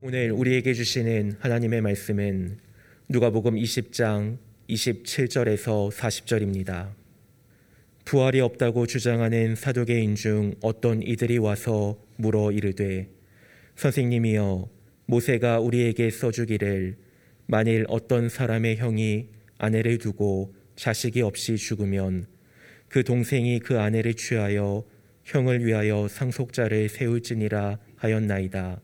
오늘 우리에게 주시는 하나님의 말씀은 누가복음 20장 27절에서 40절입니다. 부활이 없다고 주장하는 사도계인 중 어떤 이들이 와서 물어 이르되 선생님이여 모세가 우리에게 써주기를 만일 어떤 사람의 형이 아내를 두고 자식이 없이 죽으면 그 동생이 그 아내를 취하여 형을 위하여 상속자를 세울지니라 하였나이다.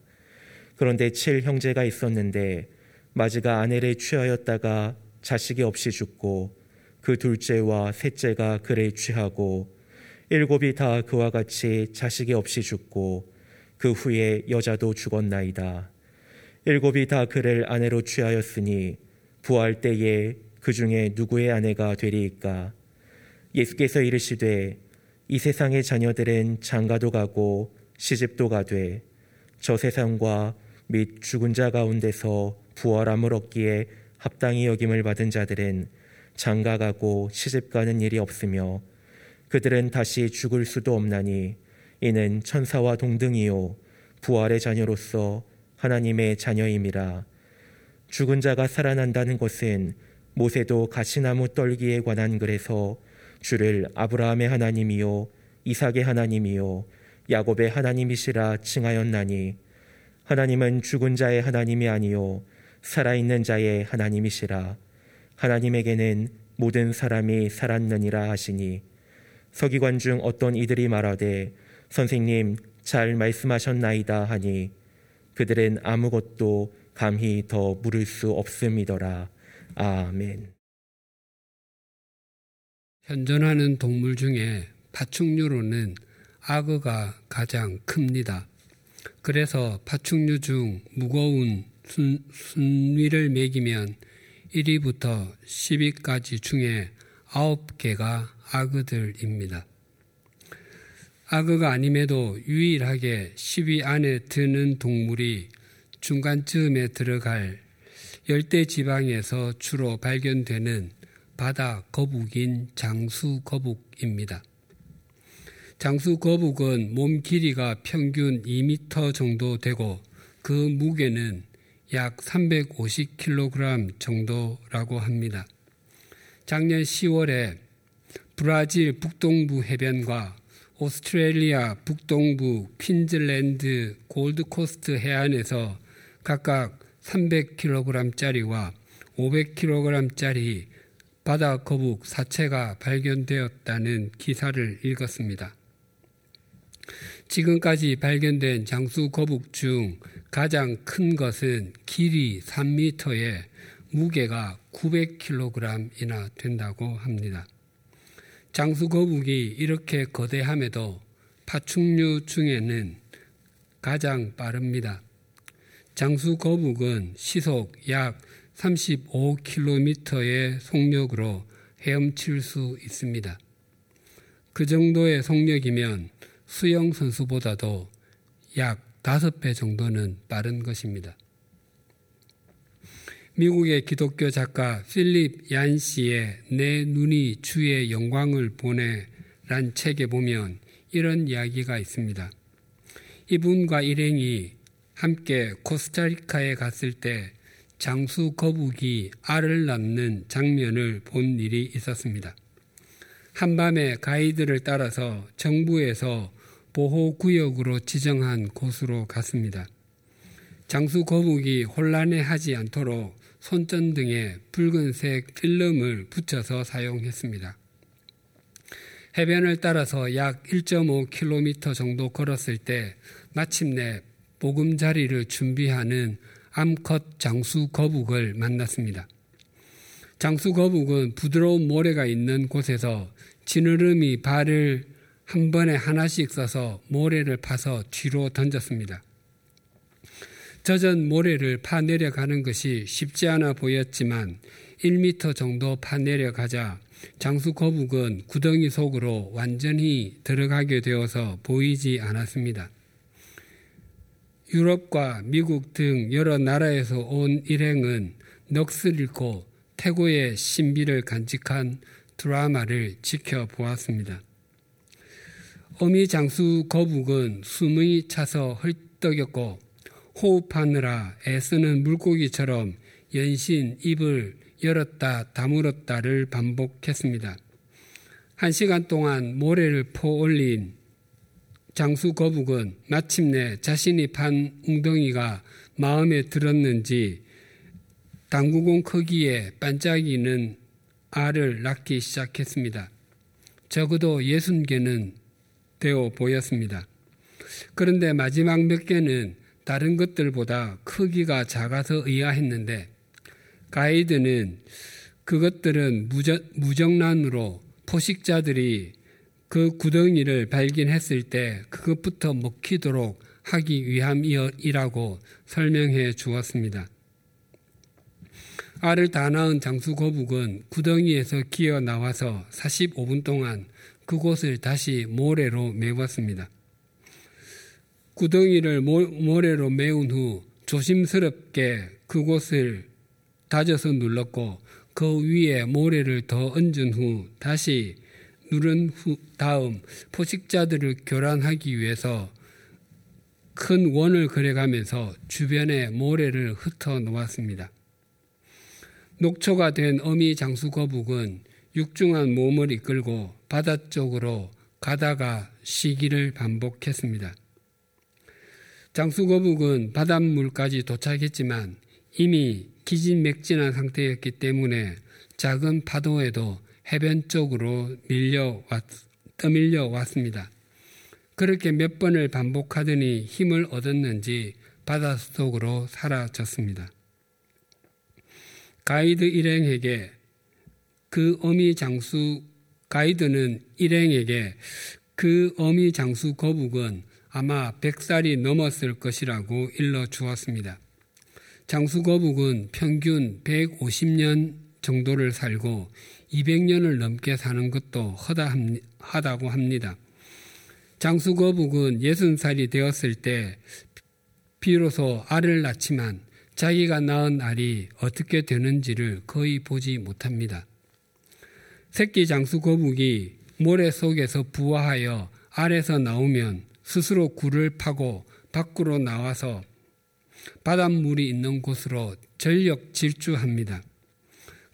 그런데 칠 형제가 있었는데 마지가 아내를 취하였다가 자식이 없이 죽고 그 둘째와 셋째가 그를 취하고 일곱이 다 그와 같이 자식이 없이 죽고 그 후에 여자도 죽었나이다. 일곱이 다 그를 아내로 취하였으니 부활 때에 그 중에 누구의 아내가 되리이까? 예수께서 이르시되 이 세상의 자녀들은 장가도 가고 시집도 가되 저 세상과 및 죽은 자 가운데서 부활함을 얻기에 합당히 여김을 받은 자들은 장가가고 시집가는 일이 없으며 그들은 다시 죽을 수도 없나니 이는 천사와 동등이요 부활의 자녀로서 하나님의 자녀임이라. 죽은 자가 살아난다는 것은 모세도 가시나무 떨기에 관한 글에서 주를 아브라함의 하나님이요 이삭의 하나님이요 야곱의 하나님이시라 칭하였나니 하나님은 죽은 자의 하나님이 아니요 살아있는 자의 하나님이시라. 하나님에게는 모든 사람이 살았느니라 하시니 서기관 중 어떤 이들이 말하되 선생님 잘 말씀하셨나이다 하니 그들은 아무것도 감히 더 물을 수 없음이더라. 아멘. 현존하는 동물 중에 파충류로는 악어가 가장 큽니다. 그래서 파충류 중 무거운 순, 순위를 매기면 1위부터 10위까지 중에 9개가 악어들입니다. 악어가 아님에도 유일하게 10위 안에 드는 동물이 중간쯤에 들어갈 열대 지방에서 주로 발견되는 바다 거북인 장수 거북입니다. 장수 거북은 몸 길이가 평균 2m 정도 되고 그 무게는 약 350kg 정도라고 합니다. 작년 10월에 브라질 북동부 해변과 오스트레일리아 북동부 퀸즐랜드 골드코스트 해안에서 각각 300kg짜리와 500kg짜리 바다 거북 사체가 발견되었다는 기사를 읽었습니다. 지금까지 발견된 장수 거북 중 가장 큰 것은 길이 3m에 무게가 900kg이나 된다고 합니다. 장수 거북이 이렇게 거대함에도 파충류 중에는 가장 빠릅니다. 장수 거북은 시속 약 35km의 속력으로 헤엄칠 수 있습니다. 그 정도의 속력이면 수영 선수보다도 약 5배 정도는 빠른 것입니다. 미국의 기독교 작가 필립 얀 씨의 내 눈이 주의 영광을 보내란 책에 보면 이런 이야기가 있습니다. 이분과 일행이 함께 코스타리카에 갔을 때 장수 거북이 알을 낳는 장면을 본 일이 있었습니다. 한밤에 가이드를 따라서 정부에서 보호구역으로 지정한 곳으로 갔습니다. 장수 거북이 혼란해하지 않도록 손전 등에 붉은색 필름을 붙여서 사용했습니다. 해변을 따라서 약 1.5km 정도 걸었을 때 마침내 보금자리를 준비하는 암컷 장수 거북을 만났습니다. 장수 거북은 부드러운 모래가 있는 곳에서 지느러미 발을 한 번에 하나씩 써서 모래를 파서 뒤로 던졌습니다. 젖은 모래를 파 내려가는 것이 쉽지 않아 보였지만 1미터 정도 파 내려가자 장수 거북은 구덩이 속으로 완전히 들어가게 되어서 보이지 않았습니다. 유럽과 미국 등 여러 나라에서 온 일행은 넋을 잃고 태고의 신비를 간직한 드라마를 지켜보았습니다. 어미 장수 거북은 숨이 차서 헐떡였고 호흡하느라 애쓰는 물고기처럼 연신 입을 열었다 다물었다를 반복했습니다. 한 시간 동안 모래를 퍼 올린 장수 거북은 마침내 자신이 판 웅덩이가 마음에 들었는지 당구공 크기에 반짝이는 알을 낳기 시작했습니다. 적어도 예순 개는 되어 보였습니다. 그런데 마지막 몇 개는 다른 것들보다 크기가 작아서 의아했는데 가이드는 그것들은 무정란으로 포식자들이 그 구덩이를 발견했을 때 그것부터 먹히도록 하기 위함이라고 설명해 주었습니다. 알을 다 낳은 장수 거북은 구덩이에서 기어 나와서 45분 동안 그곳을 다시 모래로 메웠습니다. 구덩이를 모래로 메운 후 조심스럽게 그곳을 다져서 눌렀고 그 위에 모래를 더 얹은 후 다시 누른 후 다음 포식자들을 교란하기 위해서 큰 원을 그려가면서 주변에 모래를 흩어 놓았습니다. 녹초가 된 어미 장수 거북은 육중한 몸을 이끌고 바다 쪽으로 가다가 시기를 반복했습니다. 장수 거북은 바닷물까지 도착했지만 이미 기진맥진한 상태였기 때문에 작은 파도에도 해변 쪽으로 밀려왔, 떠밀려 왔습니다. 그렇게 몇 번을 반복하더니 힘을 얻었는지 바닷속으로 사라졌습니다. 가이드 일행에게 그 어미 장수 가이드는 일행에게 그 어미 장수 거북은 아마 100살이 넘었을 것이라고 일러 주었습니다. 장수 거북은 평균 150년 정도를 살고 200년을 넘게 사는 것도 허다하다고 합니다. 장수 거북은 60살이 되었을 때 비로소 알을 낳지만 자기가 낳은 알이 어떻게 되는지를 거의 보지 못합니다. 새끼 장수 거북이 모래 속에서 부화하여 알에서 나오면 스스로 굴을 파고 밖으로 나와서 바닷물이 있는 곳으로 전력 질주합니다.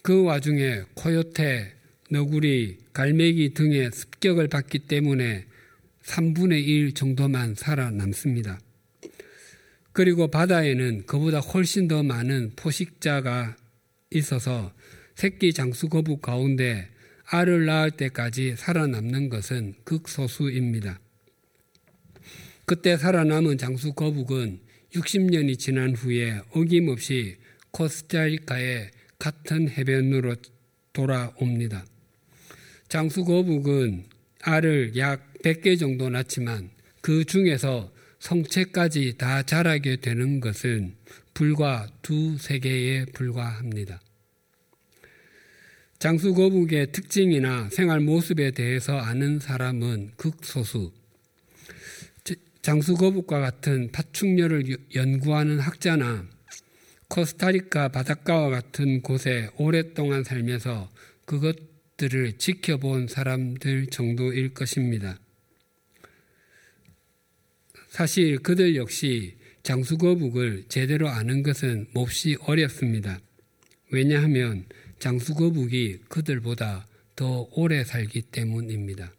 그 와중에 코요테, 너구리, 갈매기 등의 습격을 받기 때문에 3분의 1 정도만 살아남습니다. 그리고 바다에는 그보다 훨씬 더 많은 포식자가 있어서 새끼 장수 거북 가운데 알을 낳을 때까지 살아남는 것은 극소수입니다. 그때 살아남은 장수 거북은 60년이 지난 후에 어김없이 코스타리카의 같은 해변으로 돌아옵니다. 장수 거북은 알을 약 100개 정도 낳지만 그 중에서 성체까지 다 자라게 되는 것은 불과 두세 개에 불과합니다. 장수거북의 특징이나 생활 모습에 대해서 아는 사람은 극소수. 장수거북과 같은 파충류를 연구하는 학자나 코스타리카 바닷가와 같은 곳에 오랫동안 살면서 그것들을 지켜본 사람들 정도일 것입니다. 사실 그들 역시 장수거북을 제대로 아는 것은 몹시 어렵습니다. 왜냐하면 장수거북이 그들보다 더 오래 살기 때문입니다.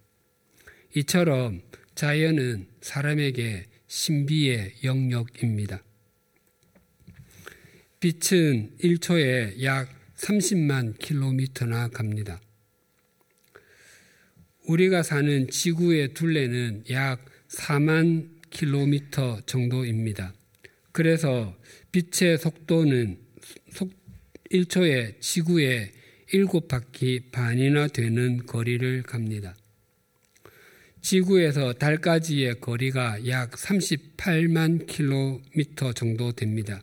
이처럼 자연은 사람에게 신비의 영역입니다. 빛은 1초에 약 30만 킬로미터나 갑니다. 우리가 사는 지구의 둘레는 약 4만 킬로미터 정도입니다. 그래서 빛의 속도는 1초에 지구의 7바퀴 반이나 되는 거리를 갑니다. 지구에서 달까지의 거리가 약 38만 킬로미터 정도 됩니다.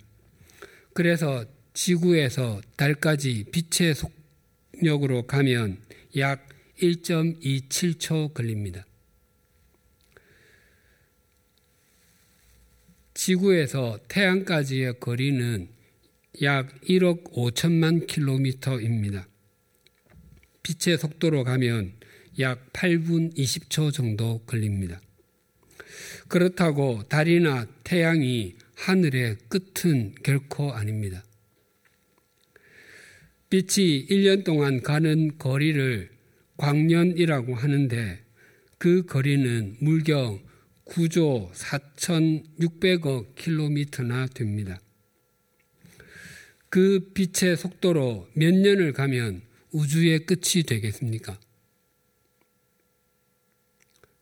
그래서 지구에서 달까지 빛의 속력으로 가면 약 1.27초 걸립니다. 지구에서 태양까지의 거리는 약 1억 5천만 킬로미터입니다. 빛의 속도로 가면 약 8분 20초 정도 걸립니다. 그렇다고 달이나 태양이 하늘의 끝은 결코 아닙니다. 빛이 1년 동안 가는 거리를 광년이라고 하는데 그 거리는 물경 9조 4,600억 킬로미터나 됩니다. 그 빛의 속도로 몇 년을 가면 우주의 끝이 되겠습니까?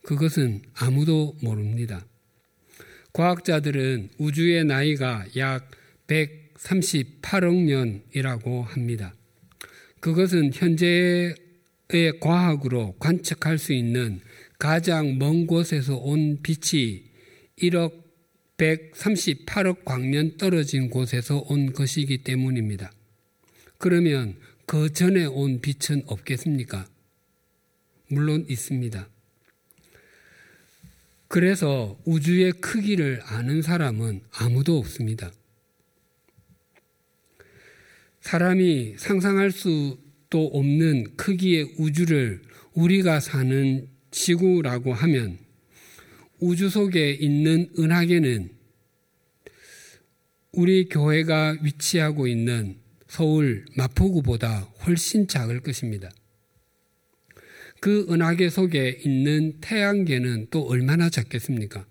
그것은 아무도 모릅니다. 과학자들은 우주의 나이가 약 138억 년이라고 합니다. 그것은 현재의 과학으로 관측할 수 있는 가장 먼 곳에서 온 빛이 1억 138억 광년 떨어진 곳에서 온 것이기 때문입니다. 그러면 그 전에 온 빛은 없겠습니까? 물론 있습니다. 그래서 우주의 크기를 아는 사람은 아무도 없습니다. 사람이 상상할 수도 없는 크기의 우주를 우리가 사는 지구라고 하면 우주 속에 있는 은하계는 우리 교회가 위치하고 있는 서울 마포구보다 훨씬 작을 것입니다. 그 은하계 속에 있는 태양계는 또 얼마나 작겠습니까?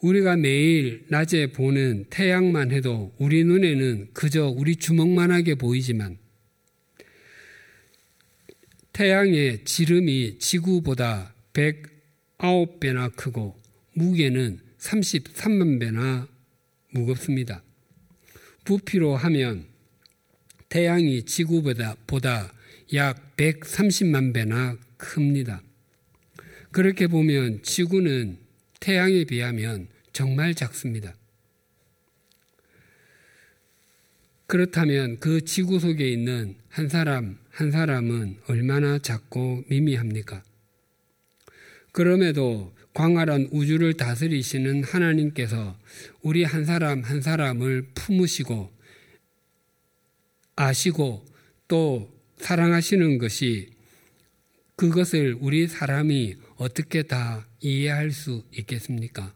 우리가 매일 낮에 보는 태양만 해도 우리 눈에는 그저 우리 주먹만하게 보이지만 태양의 지름이 지구보다 109배나 크고 무게는 33만 배나 무겁습니다. 부피로 하면 태양이 지구보다 보다 약 130만 배나 큽니다. 그렇게 보면 지구는 태양에 비하면 정말 작습니다. 그렇다면 그 지구 속에 있는 한 사람, 한 사람은 얼마나 작고 미미합니까? 그럼에도 광활한 우주를 다스리시는 하나님께서 우리 한 사람 한 사람을 품으시고 아시고 또 사랑하시는 것이 그것을 우리 사람이 어떻게 다 이해할 수 있겠습니까?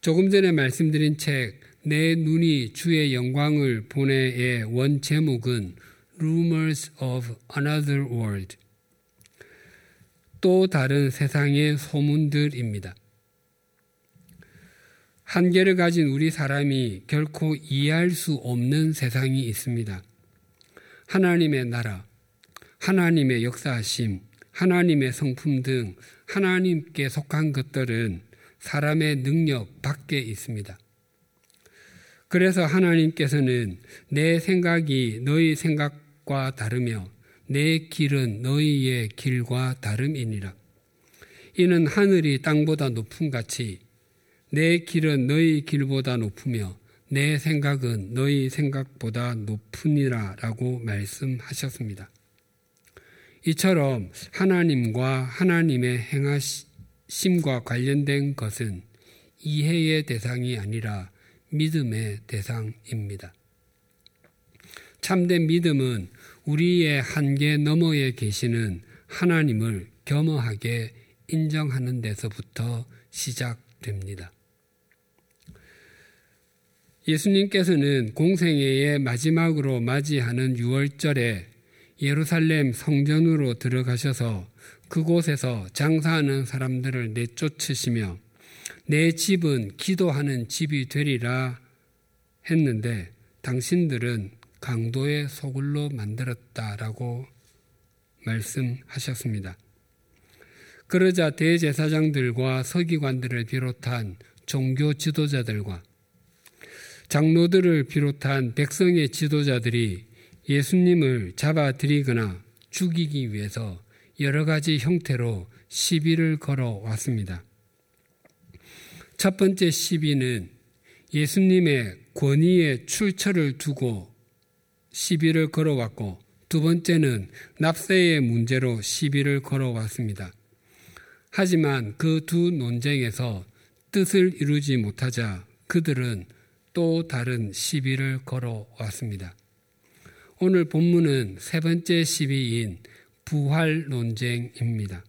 조금 전에 말씀드린 책, 내 눈이 주의 영광을 보내의 원 제목은 Rumors of Another World. 또 다른 세상의 소문들입니다. 한계를 가진 우리 사람이 결코 이해할 수 없는 세상이 있습니다. 하나님의 나라, 하나님의 역사하심, 하나님의 성품 등 하나님께 속한 것들은 사람의 능력 밖에 있습니다. 그래서 하나님께서는 내 생각이 너희 생각 과 다르며 내 길은 너희의 길과 다름이니라. 이는 하늘이 땅보다 높음 같이 내 길은 너희 길보다 높으며 내 생각은 너희 생각보다 높으니라 라고 말씀하셨습니다. 이처럼 하나님과 하나님의 행하심과 관련된 것은 이해의 대상이 아니라 믿음의 대상입니다. 참된 믿음은 우리의 한계 너머에 계시는 하나님을 겸허하게 인정하는 데서부터 시작됩니다. 예수님께서는 공생애의 마지막으로 맞이하는 6월절에 예루살렘 성전으로 들어가셔서 그곳에서 장사하는 사람들을 내쫓으시며 내 집은 기도하는 집이 되리라 했는데 당신들은 강도의 소굴로 만들었다라고 말씀하셨습니다. 그러자 대제사장들과 서기관들을 비롯한 종교 지도자들과 장로들을 비롯한 백성의 지도자들이 예수님을 잡아들이거나 죽이기 위해서 여러 가지 형태로 시비를 걸어 왔습니다. 첫 번째 시비는 예수님의 권위의 출처를 두고 시비를 걸어왔고 두 번째는 납세의 문제로 시비를 걸어왔습니다. 하지만 그 두 논쟁에서 뜻을 이루지 못하자 그들은 또 다른 시비를 걸어왔습니다. 오늘 본문은 세 번째 시비인 부활 논쟁입니다.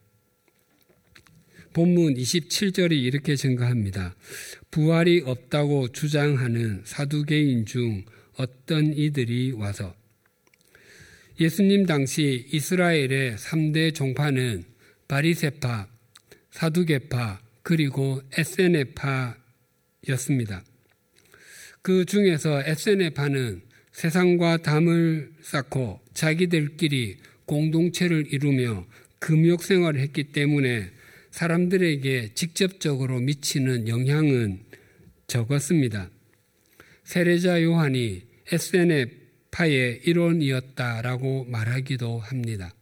본문 27절이 이렇게 증가합니다. 부활이 없다고 주장하는 사두개인 중 어떤 이들이 와서 예수님 당시 이스라엘의 3대 종파는 바리세파, 사두개파, 그리고 에세네파였습니다. 그 중에서 에세네파는 세상과 담을 쌓고 자기들끼리 공동체를 이루며 금욕 생활을 했기 때문에 사람들에게 직접적으로 미치는 영향은 적었습니다. 세례자 요한이 에세네파의 일원이었다라고 말하기도 합니다.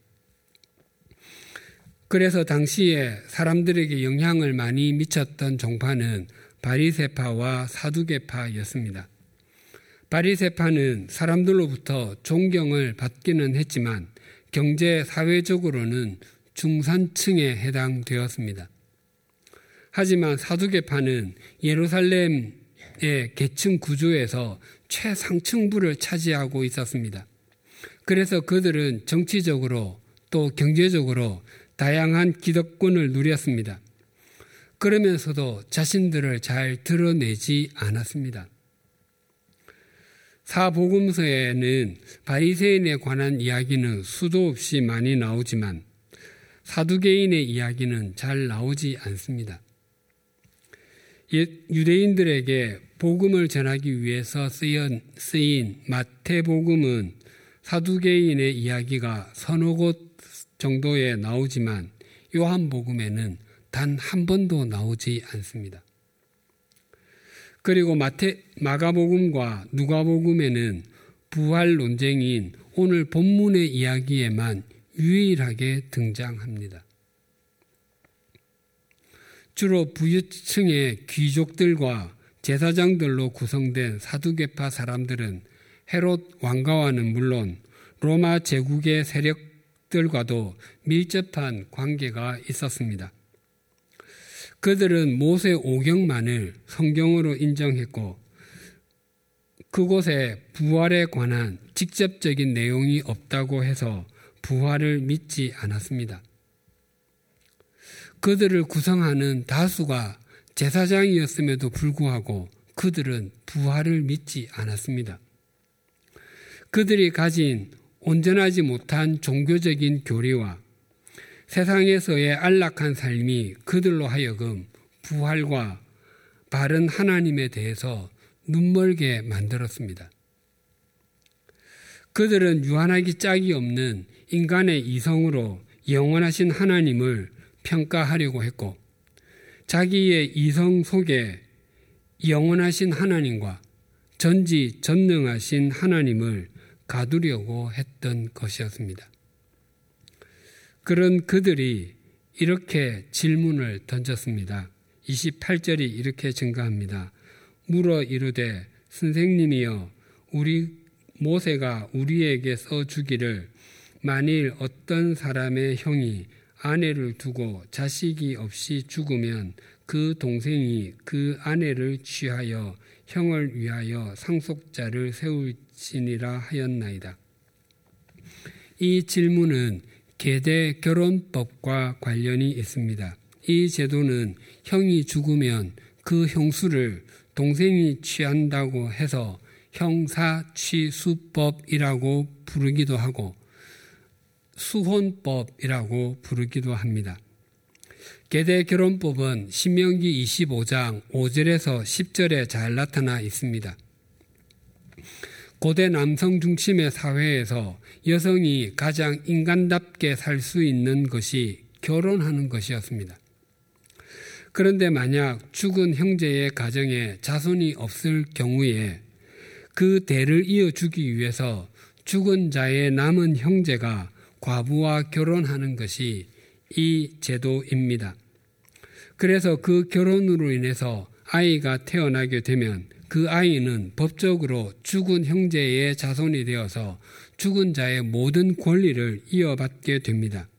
그래서 당시에 사람들에게 영향을 많이 미쳤던 종파는 바리세파와 사두개파였습니다. 바리세파는 사람들로부터 존경을 받기는 했지만 경제 사회적으로는 중산층에 해당되었습니다. 하지만 사두개파는 예루살렘의 계층 구조에서 최상층부를 차지하고 있었습니다. 그래서 그들은 정치적으로 또 경제적으로 다양한 기득권을 누렸습니다. 그러면서도 자신들을 잘 드러내지 않았습니다. 사복음서에는 바리새인에 관한 이야기는 수도 없이 많이 나오지만 사두개인의 이야기는 잘 나오지 않습니다. 유대인들에게 복음을 전하기 위해서 쓰인, 쓰인 마태복음은 사두개인의 이야기가 서너 곳 정도에 나오지만 요한복음에는 단 한 번도 나오지 않습니다. 그리고 마태, 마가복음과 누가복음에는 부활 논쟁인 오늘 본문의 이야기에만 유일하게 등장합니다. 주로 부유층의 귀족들과 제사장들로 구성된 사두개파 사람들은 헤롯 왕가와는 물론 로마 제국의 세력들과도 밀접한 관계가 있었습니다. 그들은 모세 오경만을 성경으로 인정했고 그곳에 부활에 관한 직접적인 내용이 없다고 해서 부활을 믿지 않았습니다. 그들을 구성하는 다수가 제사장이었음에도 불구하고 그들은 부활을 믿지 않았습니다. 그들이 가진 온전하지 못한 종교적인 교리와 세상에서의 안락한 삶이 그들로 하여금 부활과 바른 하나님에 대해서 눈멀게 만들었습니다. 그들은 유한하기 짝이 없는 인간의 이성으로 영원하신 하나님을 평가하려고 했고, 자기의 이성 속에 영원하신 하나님과 전지 전능하신 하나님을 가두려고 했던 것이었습니다. 그런 그들이 이렇게 질문을 던졌습니다. 28절이 이렇게 증가합니다. 물어 이르되 선생님이여 우리 모세가 우리에게 써 주기를 만일 어떤 사람의 형이 아내를 두고 자식이 없이 죽으면 그 동생이 그 아내를 취하여 형을 위하여 상속자를 세울지니라 하였나이다. 이 질문은 계대 결혼법과 관련이 있습니다. 이 제도는 형이 죽으면 그 형수를 동생이 취한다고 해서 형사취수법이라고 부르기도 하고 수혼법이라고 부르기도 합니다. 계대 결혼법은 신명기 25장 5절에서 10절에 잘 나타나 있습니다. 고대 남성 중심의 사회에서 여성이 가장 인간답게 살 수 있는 것이 결혼하는 것이었습니다. 그런데 만약 죽은 형제의 가정에 자손이 없을 경우에 그 대를 이어주기 위해서 죽은 자의 남은 형제가 과부와 결혼하는 것이 이 제도입니다. 그래서 그 결혼으로 인해서 아이가 태어나게 되면 그 아이는 법적으로 죽은 형제의 자손이 되어서 죽은 자의 모든 권리를 이어받게 됩니다.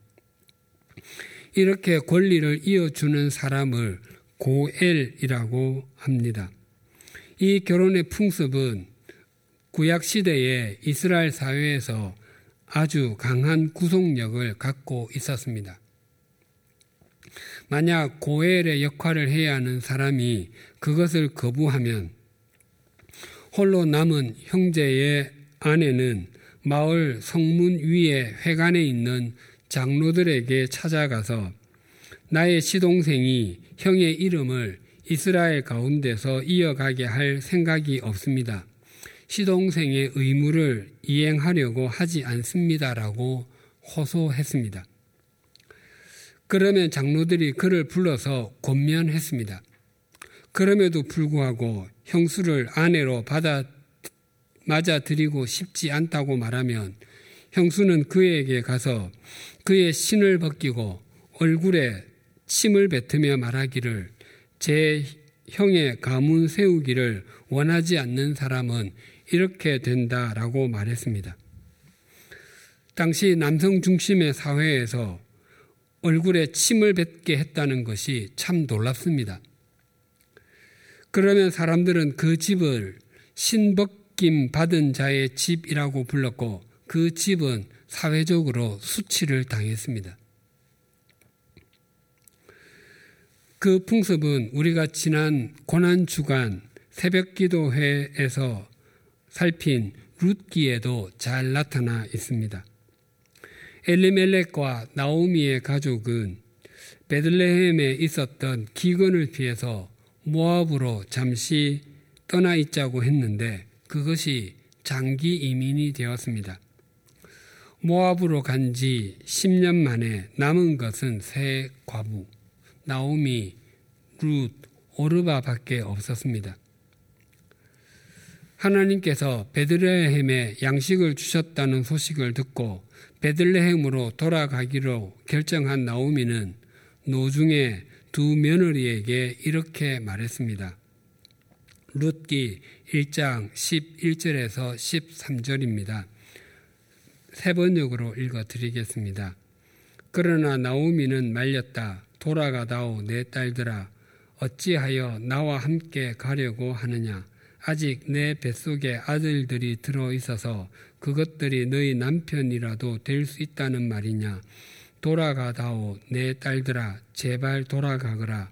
이렇게 권리를 이어주는 사람을 고엘이라고 합니다. 이 결혼의 풍습은 구약 시대의 이스라엘 사회에서 아주 강한 구속력을 갖고 있었습니다. 만약 고엘의 역할을 해야 하는 사람이 그것을 거부하면 홀로 남은 형제의 아내는 마을 성문 위에 회관에 있는 장로들에게 찾아가서 나의 시동생이 형의 이름을 이스라엘 가운데서 이어가게 할 생각이 없습니다. 시동생의 의무를 이행하려고 하지 않습니다라고 호소했습니다. 그러면 장로들이 그를 불러서 권면했습니다. 그럼에도 불구하고 형수를 아내로 받아 맞아들이고 싶지 않다고 말하면 형수는 그에게 가서 그의 신을 벗기고 얼굴에 침을 뱉으며 말하기를 제 형의 가문 세우기를 원하지 않는 사람은 이렇게 된다라고 말했습니다. 당시 남성 중심의 사회에서 얼굴에 침을 뱉게 했다는 것이 참 놀랍습니다. 그러면 사람들은 그 집을 신벗김 받은 자의 집이라고 불렀고 그 집은 사회적으로 수치를 당했습니다. 그 풍습은 우리가 지난 고난 주간 새벽 기도회에서 살핀 룻기에도 잘 나타나 있습니다. 엘리멜렉과 나오미의 가족은 베들레헴에 있었던 기근을 피해서 모압으로 잠시 떠나 있자고 했는데 그것이 장기 이민이 되었습니다. 모압으로 간 지 10년 만에 남은 것은 세 과부, 나오미, 룻, 오르바밖에 없었습니다. 하나님께서 베들레헴에 양식을 주셨다는 소식을 듣고 베들레헴으로 돌아가기로 결정한 나오미는 노중에 두 며느리에게 이렇게 말했습니다. 룻기 1장 11절에서 13절입니다. 세 번역으로 읽어 드리겠습니다. 그러나 나오미는 말렸다. 돌아가다오 내 딸들아 어찌하여 나와 함께 가려고 하느냐 아직 내 뱃속에 아들들이 들어 있어서 그것들이 너희 남편이라도 될 수 있다는 말이냐? 돌아가다오 내 딸들아 제발 돌아가거라.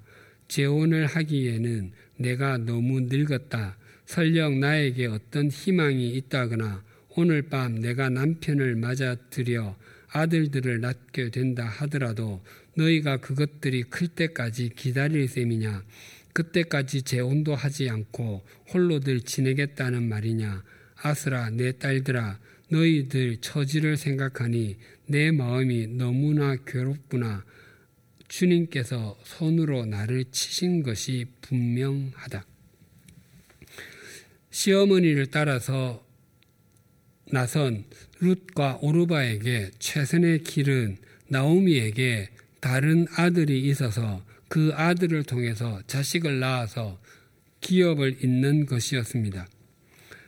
재혼을 하기에는 내가 너무 늙었다. 설령 나에게 어떤 희망이 있다거나 오늘 밤 내가 남편을 맞아들여 아들들을 낳게 된다 하더라도 너희가 그것들이 클 때까지 기다릴 셈이냐 그때까지 재혼도 하지 않고 홀로들 지내겠다는 말이냐 아스라 내 딸들아 너희들 처지를 생각하니 내 마음이 너무나 괴롭구나 주님께서 손으로 나를 치신 것이 분명하다. 시어머니를 따라서 나선 룻과 오르바에게 최선의 길은 나오미에게 다른 아들이 있어서 그 아들을 통해서 자식을 낳아서 기업을 잇는 것이었습니다.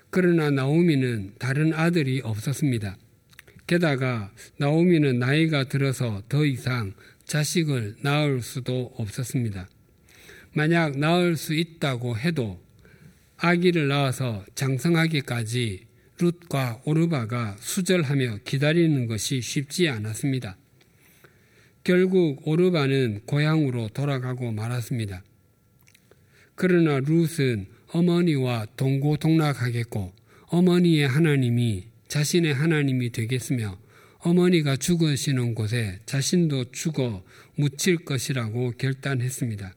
그러나 나오미는 다른 아들이 없었습니다. 게다가 나오미는 나이가 들어서 더 이상 자식을 낳을 수도 없었습니다. 만약 낳을 수 있다고 해도 아기를 낳아서 장성하기까지 룻과 오르바가 수절하며 기다리는 것이 쉽지 않았습니다. 결국 오르바는 고향으로 돌아가고 말았습니다. 그러나 룻은 어머니와 동고동락하겠고 어머니의 하나님이 자신의 하나님이 되겠으며 어머니가 죽으시는 곳에 자신도 죽어 묻힐 것이라고 결단했습니다.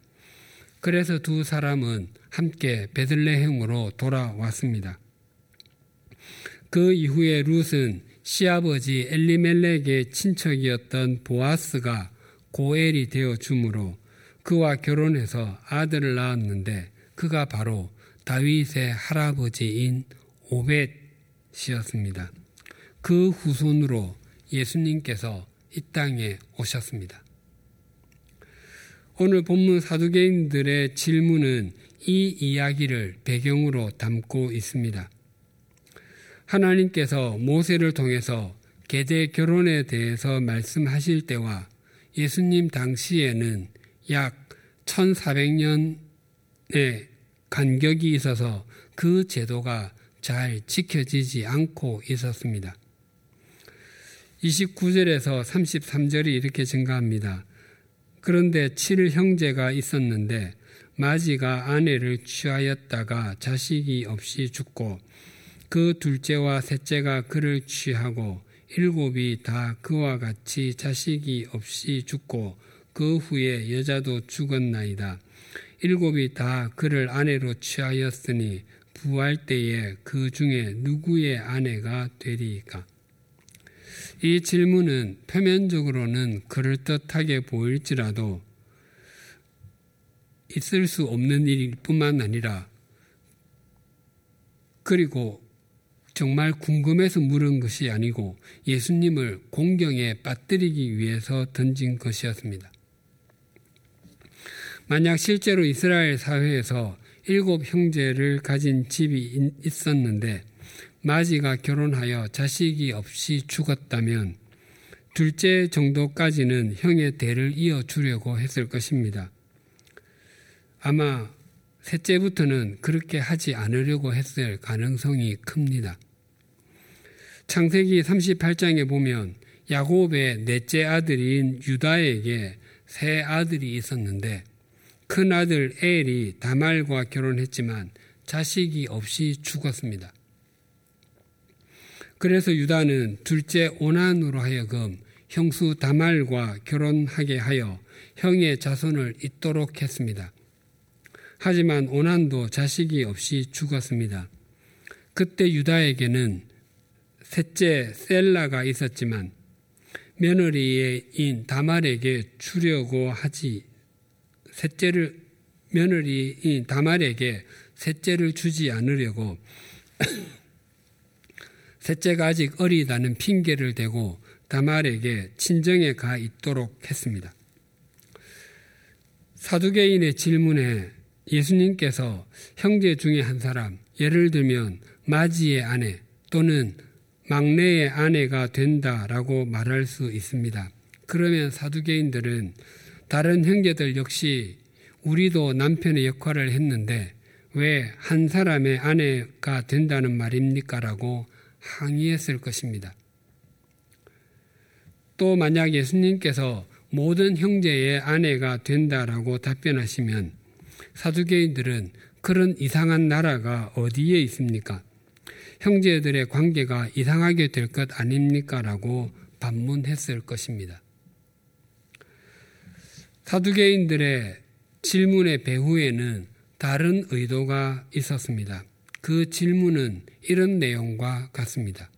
그래서 두 사람은 함께 베들레헴으로 돌아왔습니다. 그 이후에 룻은 시아버지 엘리멜렉의 친척이었던 보아스가 고엘이 되어 주므로 그와 결혼해서 아들을 낳았는데 그가 바로 다윗의 할아버지인 오벳이었습니다. 그 후손으로 예수님께서 이 땅에 오셨습니다. 오늘 본문 사두개인들의 질문은 이 이야기를 배경으로 담고 있습니다. 하나님께서 모세를 통해서 계대 결혼에 대해서 말씀하실 때와 예수님 당시에는 약 1400년의 간격이 있어서 그 제도가 잘 지켜지지 않고 있었습니다. 29절에서 33절이 이렇게 증가합니다. 그런데 칠 형제가 있었는데 마지가 아내를 취하였다가 자식이 없이 죽고 그 둘째와 셋째가 그를 취하고 일곱이 다 그와 같이 자식이 없이 죽고 그 후에 여자도 죽었나이다. 일곱이 다 그를 아내로 취하였으니 부활 때에 그 중에 누구의 아내가 되리까? 이 질문은 표면적으로는 그럴듯하게 보일지라도 있을 수 없는 일일 뿐만 아니라 그리고 정말 궁금해서 물은 것이 아니고 예수님을 공경에 빠뜨리기 위해서 던진 것이었습니다. 만약 실제로 이스라엘 사회에서 일곱 형제를 가진 집이 있었는데 마지가 결혼하여 자식이 없이 죽었다면 둘째 정도까지는 형의 대를 이어주려고 했을 것입니다. 아마 셋째부터는 그렇게 하지 않으려고 했을 가능성이 큽니다. 창세기 38장에 보면 야곱의 넷째 아들인 유다에게 세 아들이 있었는데 큰 아들 엘이 다말과 결혼했지만 자식이 없이 죽었습니다. 그래서 유다는 둘째 오난으로 하여금 형수 다말과 결혼하게 하여 형의 자손을 잇도록 했습니다. 하지만 오난도 자식이 없이 죽었습니다. 그때 유다에게는 셋째 셀라가 있었지만 며느리인 다말에게 주려고 하지 셋째를 며느리인 다말에게 셋째를 주지 않으려고 셋째가 아직 어리다는 핑계를 대고 다말에게 친정에 가 있도록 했습니다. 사두개인의 질문에 예수님께서 형제 중에 한 사람, 예를 들면 마지의 아내 또는 막내의 아내가 된다라고 말할 수 있습니다. 그러면 사두개인들은 다른 형제들 역시 우리도 남편의 역할을 했는데 왜 한 사람의 아내가 된다는 말입니까? 라고 항의했을 것입니다. 또 만약 예수님께서 모든 형제의 아내가 된다라고 답변하시면 사두개인들은 그런 이상한 나라가 어디에 있습니까? 형제들의 관계가 이상하게 될 것 아닙니까? 라고 반문했을 것입니다. 사두개인들의 질문의 배후에는 다른 의도가 있었습니다. 그 질문은 이런 내용과 같습니다.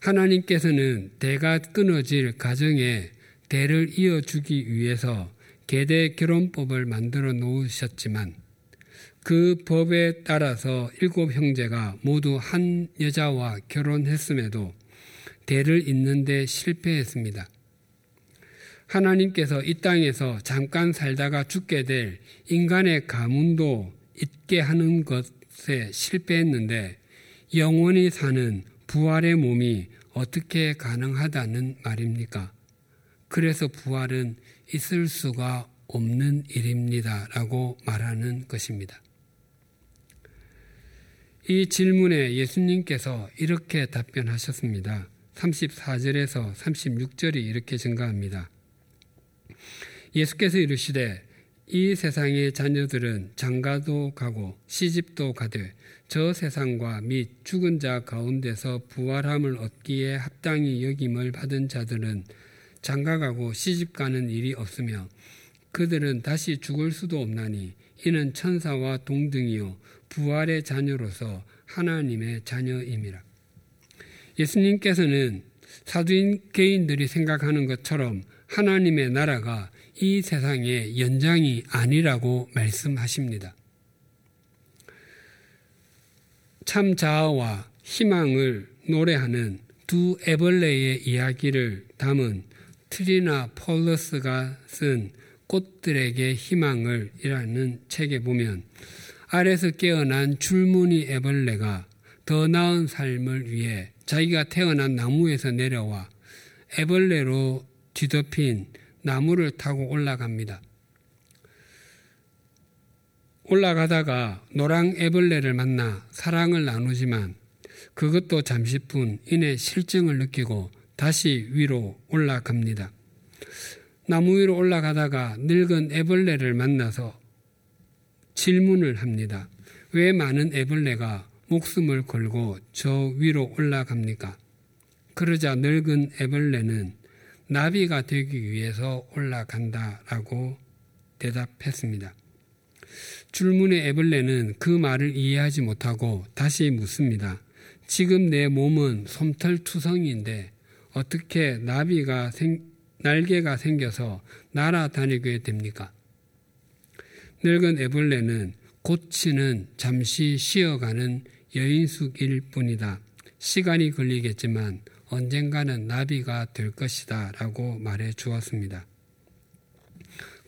하나님께서는 대가 끊어질 가정에 대를 이어주기 위해서 계대 결혼법을 만들어 놓으셨지만 그 법에 따라서 일곱 형제가 모두 한 여자와 결혼했음에도 대를 잇는데 실패했습니다. 하나님께서 이 땅에서 잠깐 살다가 죽게 될 인간의 가문도 있게 하는 것에 실패했는데 영원히 사는 부활의 몸이 어떻게 가능하다는 말입니까? 그래서 부활은 있을 수가 없는 일입니다. 라고 말하는 것입니다. 이 질문에 예수님께서 이렇게 답변하셨습니다. 34절에서 36절이 이렇게 증가합니다. 예수께서 이르시되 이 세상의 자녀들은 장가도 가고 시집도 가되 저 세상과 및 죽은 자 가운데서 부활함을 얻기에 합당히 여김을 받은 자들은 장가가고 시집가는 일이 없으며 그들은 다시 죽을 수도 없나니 이는 천사와 동등이요 부활의 자녀로서 하나님의 자녀임이라. 예수님께서는 사두인 개인들이 생각하는 것처럼 하나님의 나라가 이 세상의 연장이 아니라고 말씀하십니다. 참 자아와 희망을 노래하는 두 애벌레의 이야기를 담은 트리나 폴러스가 쓴 꽃들에게 희망을 이라는 책에 보면 아래서 깨어난 줄무늬 애벌레가 더 나은 삶을 위해 자기가 태어난 나무에서 내려와 애벌레로 뒤덮인 나무를 타고 올라갑니다. 올라가다가 노랑 애벌레를 만나 사랑을 나누지만 그것도 잠시뿐 이내 실증을 느끼고 다시 위로 올라갑니다. 나무 위로 올라가다가 늙은 애벌레를 만나서 질문을 합니다. 왜 많은 애벌레가 목숨을 걸고 저 위로 올라갑니까? 그러자 늙은 애벌레는 나비가 되기 위해서 올라간다라고 대답했습니다. 줄무늬 애벌레는 그 말을 이해하지 못하고 다시 묻습니다. 지금 내 몸은 솜털투성인데 어떻게 나비가 생, 날개가 생겨서 날아다니게 됩니까? 늙은 애벌레는 고치는 잠시 쉬어가는 여인숙일 뿐이다. 시간이 걸리겠지만 언젠가는 나비가 될 것이다. 라고 말해 주었습니다.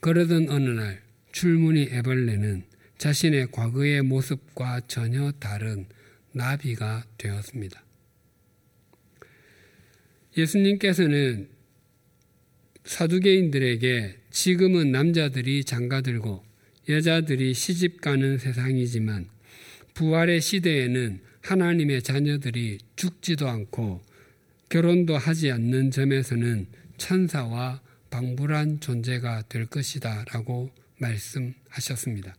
그러던 어느 날 출문이 애벌레는 자신의 과거의 모습과 전혀 다른 나비가 되었습니다. 예수님께서는 사두개인들에게 지금은 남자들이 장가들고 여자들이 시집 가는 세상이지만 부활의 시대에는 하나님의 자녀들이 죽지도 않고 결혼도 하지 않는 점에서는 천사와 방불한 존재가 될 것이다 라고 말씀하셨습니다.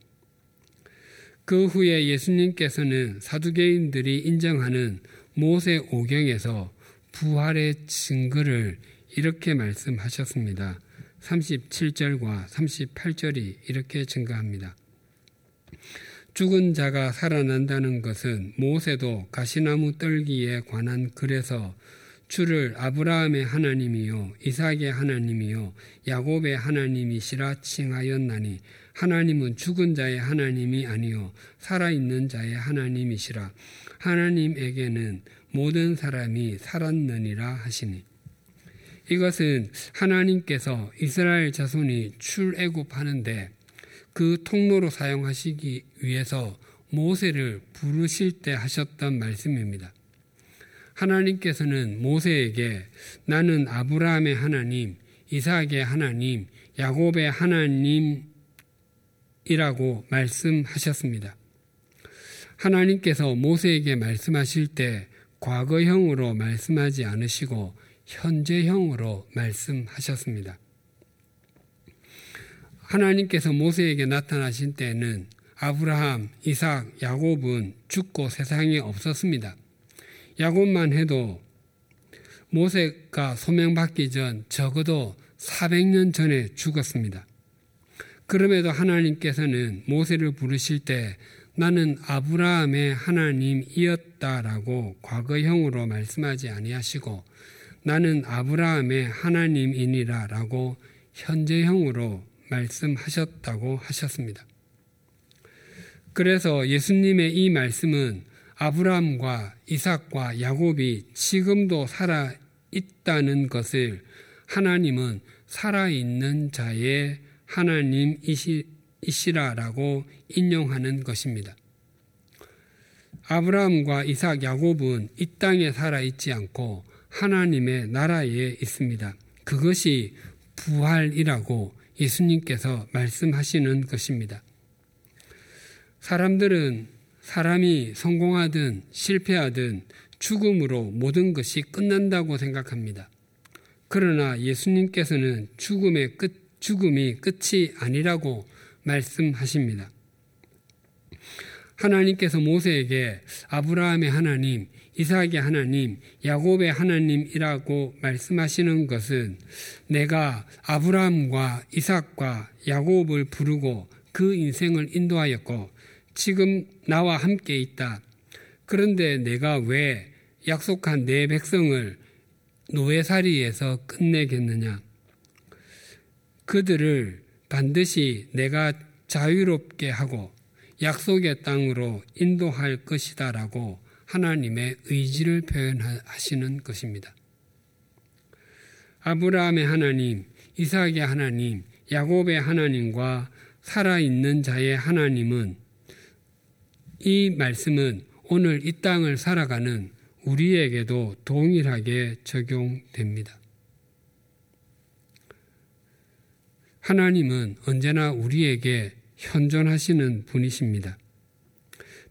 그 후에 예수님께서는 사두개인들이 인정하는 모세 오경에서 부활의 증거를 이렇게 말씀하셨습니다. 37절과 38절이 이렇게 증가합니다. 죽은 자가 살아난다는 것은 모세도 가시나무 떨기에 관한 글에서 주를 아브라함의 하나님이요 이삭의 하나님이요 야곱의 하나님이시라 칭하였나니 하나님은 죽은 자의 하나님이 아니요 살아 있는 자의 하나님이시라 하나님에게는 모든 사람이 살았느니라 하시니 이것은 하나님께서 이스라엘 자손이 출애굽하는데 그 통로로 사용하시기 위해서 모세를 부르실 때 하셨던 말씀입니다. 하나님께서는 모세에게 나는 아브라함의 하나님, 이삭의 하나님, 야곱의 하나님이라고 말씀하셨습니다. 하나님께서 모세에게 말씀하실 때 과거형으로 말씀하지 않으시고 현재형으로 말씀하셨습니다. 하나님께서 모세에게 나타나신 때는 아브라함, 이삭, 야곱은 죽고 세상에 없었습니다. 야곱만 해도 모세가 소명받기 전 적어도 400년 전에 죽었습니다. 그럼에도 하나님께서는 모세를 부르실 때 나는 아브라함의 하나님이었다라고 과거형으로 말씀하지 아니하시고 나는 아브라함의 하나님이니라 라고 현재형으로 말씀하셨다고 하셨습니다. 그래서 예수님의 이 말씀은 아브라함과 이삭과 야곱이 지금도 살아 있다는 것을 하나님은 살아있는 자의 하나님이시라라고 인용하는 것입니다. 아브라함과 이삭, 야곱은 이 땅에 살아 있지 않고 하나님의 나라에 있습니다. 그것이 부활이라고 예수님께서 말씀하시는 것입니다. 사람들은 사람이 성공하든 실패하든 죽음으로 모든 것이 끝난다고 생각합니다. 그러나 예수님께서는 죽음의 끝, 죽음이 끝이 아니라고 말씀하십니다. 하나님께서 모세에게 아브라함의 하나님, 이삭의 하나님, 야곱의 하나님이라고 말씀하시는 것은 내가 아브라함과 이삭과 야곱을 부르고 그 인생을 인도하였고 지금 나와 함께 있다. 그런데 내가 왜 약속한 내 백성을 노예살이에서 끝내겠느냐? 그들을 반드시 내가 자유롭게 하고 약속의 땅으로 인도할 것이다라고 하나님의 의지를 표현하시는 것입니다. 아브라함의 하나님, 이삭의 하나님, 야곱의 하나님과 살아있는 자의 하나님은 이 말씀은 오늘 이 땅을 살아가는 우리에게도 동일하게 적용됩니다. 하나님은 언제나 우리에게 현존하시는 분이십니다.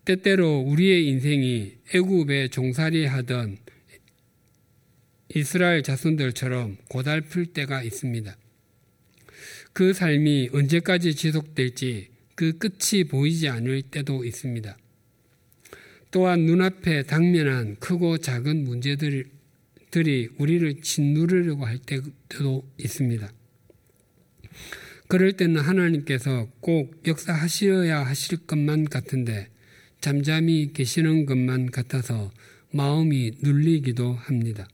때때로 우리의 인생이 애굽에 종살이 하던 이스라엘 자손들처럼 고달플 때가 있습니다. 그 삶이 언제까지 지속될지 그 끝이 보이지 않을 때도 있습니다. 또한 눈앞에 당면한 크고 작은 문제들이 우리를 짓누르려고 할 때도 있습니다. 그럴 때는 하나님께서 꼭 역사하셔야 하실 것만 같은데 잠잠히 계시는 것만 같아서 마음이 눌리기도 합니다.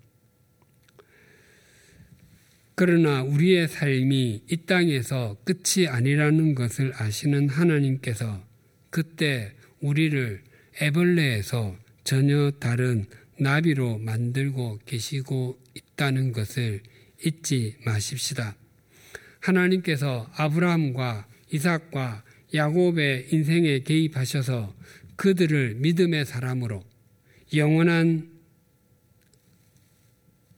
그러나 우리의 삶이 이 땅에서 끝이 아니라는 것을 아시는 하나님께서 그때 우리를 애벌레에서 전혀 다른 나비로 만들고 계시고 있다는 것을 잊지 마십시다. 하나님께서 아브라함과 이삭과 야곱의 인생에 개입하셔서 그들을 믿음의 사람으로 영원한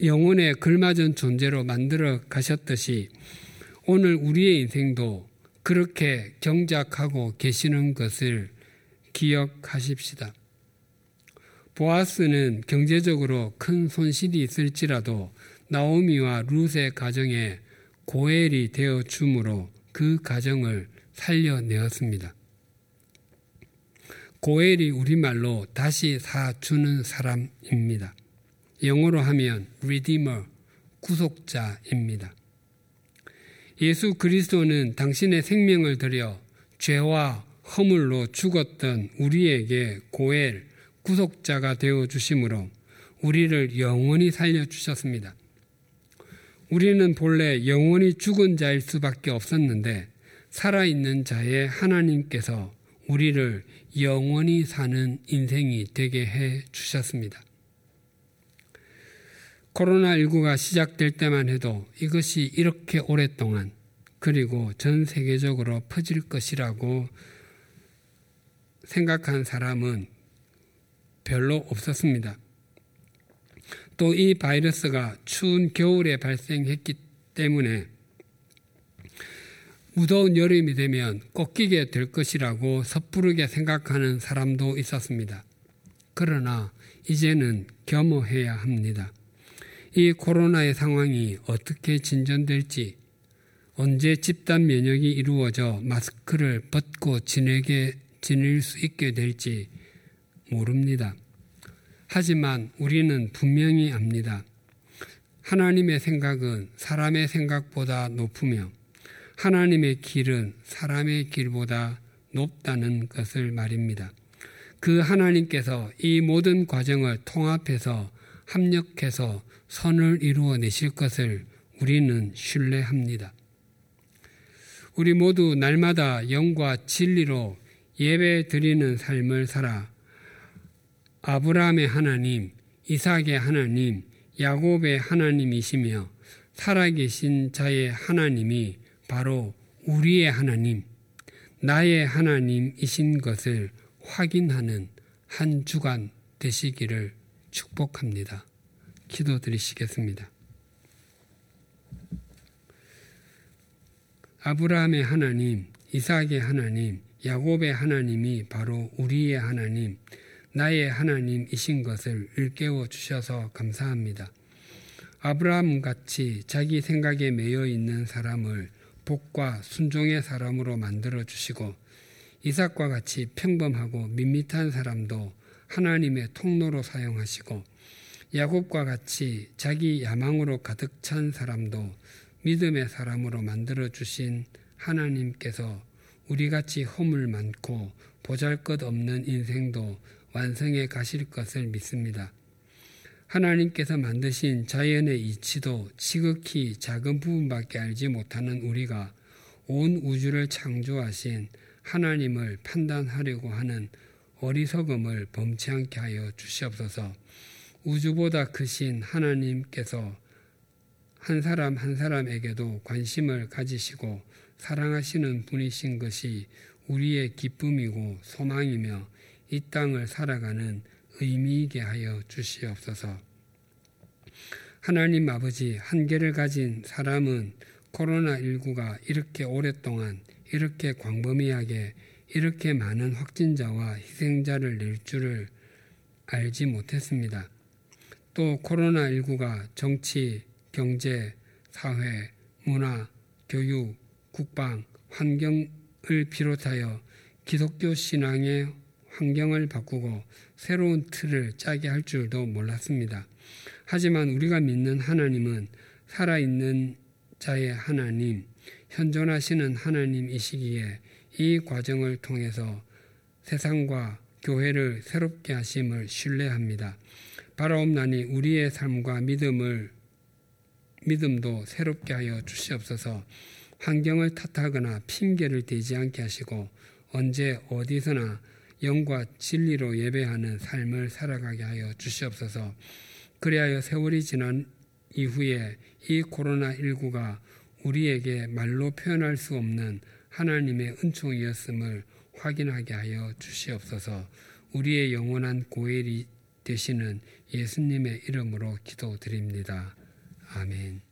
영혼에 걸맞은 존재로 만들어 가셨듯이 오늘 우리의 인생도 그렇게 경작하고 계시는 것을 기억하십시다. 보아스는 경제적으로 큰 손실이 있을지라도 나오미와 룻의 가정에 고엘이 되어 주므로 그 가정을 살려내었습니다. 고엘이 우리말로 다시 사주는 사람입니다. 영어로 하면 redeemer, 구속자입니다. 예수 그리스도는 당신의 생명을 들여 죄와 허물로 죽었던 우리에게 고엘, 구속자가 되어 주심으로 우리를 영원히 살려 주셨습니다. 우리는 본래 영원히 죽은 자일 수밖에 없었는데 살아있는 자의 하나님께서 우리를 영원히 사는 인생이 되게 해 주셨습니다. 코로나19가 시작될 때만 해도 이것이 이렇게 오랫동안 그리고 전 세계적으로 퍼질 것이라고 생각한 사람은 별로 없었습니다. 또 이 바이러스가 추운 겨울에 발생했기 때문에 무더운 여름이 되면 꺾이게 될 것이라고 섣부르게 생각하는 사람도 있었습니다. 그러나 이제는 겸허해야 합니다. 이 코로나의 상황이 어떻게 진전될지 언제 집단 면역이 이루어져 마스크를 벗고 지내게 지낼 수 있게 될지 모릅니다. 하지만 우리는 분명히 압니다. 하나님의 생각은 사람의 생각보다 높으며 하나님의 길은 사람의 길보다 높다는 것을 말입니다. 그 하나님께서 이 모든 과정을 통합해서 합력해서 선을 이루어 내실 것을 우리는 신뢰합니다. 우리 모두 날마다 영과 진리로 예배 드리는 삶을 살아 아브라함의 하나님, 이삭의 하나님, 야곱의 하나님이시며 살아계신 자의 하나님이 바로 우리의 하나님, 나의 하나님이신 것을 확인하는 한 주간 되시기를 축복합니다. 기도드리시겠습니다. 아브라함의 하나님, 이삭의 하나님, 야곱의 하나님이 바로 우리의 하나님, 나의 하나님이신 것을 일깨워 주셔서 감사합니다. 아브라함 같이 자기 생각에 매여 있는 사람을 복과 순종의 사람으로 만들어 주시고 이삭과 같이 평범하고 밋밋한 사람도 하나님의 통로로 사용하시고 야곱과 같이 자기 야망으로 가득 찬 사람도 믿음의 사람으로 만들어 주신 하나님께서 우리같이 허물 많고 보잘 것 없는 인생도 완성해 가실 것을 믿습니다. 하나님께서 만드신 자연의 이치도 지극히 작은 부분밖에 알지 못하는 우리가 온 우주를 창조하신 하나님을 판단하려고 하는 어리석음을 범치 않게 하여 주시옵소서. 우주보다 크신 하나님께서 한 사람 한 사람에게도 관심을 가지시고 사랑하시는 분이신 것이 우리의 기쁨이고 소망이며 이 땅을 살아가는 의미이게 하여 주시옵소서. 하나님 아버지 한계를 가진 사람은 코로나19가 이렇게 오랫동안 이렇게 광범위하게 이렇게 많은 확진자와 희생자를 낼 줄을 알지 못했습니다. 또 코로나19가 정치, 경제, 사회, 문화, 교육, 국방, 환경을 비롯하여 기독교 신앙의 환경을 바꾸고 새로운 틀을 짜게 할 줄도 몰랐습니다. 하지만 우리가 믿는 하나님은 살아있는 자의 하나님, 현존하시는 하나님이시기에 이 과정을 통해서 세상과 교회를 새롭게 하심을 신뢰합니다. 바라옵나니 우리의 삶과 믿음을 믿음도 새롭게 하여 주시옵소서. 환경을 탓하거나 핑계를 대지 않게 하시고 언제 어디서나 영과 진리로 예배하는 삶을 살아가게 하여 주시옵소서. 그리하여 세월이 지난 이후에 이 코로나19가 우리에게 말로 표현할 수 없는 하나님의 은총이었음을 확인하게 하여 주시옵소서. 우리의 영원한 고엘이 되시는 예수님의 이름으로 기도드립니다. 아멘.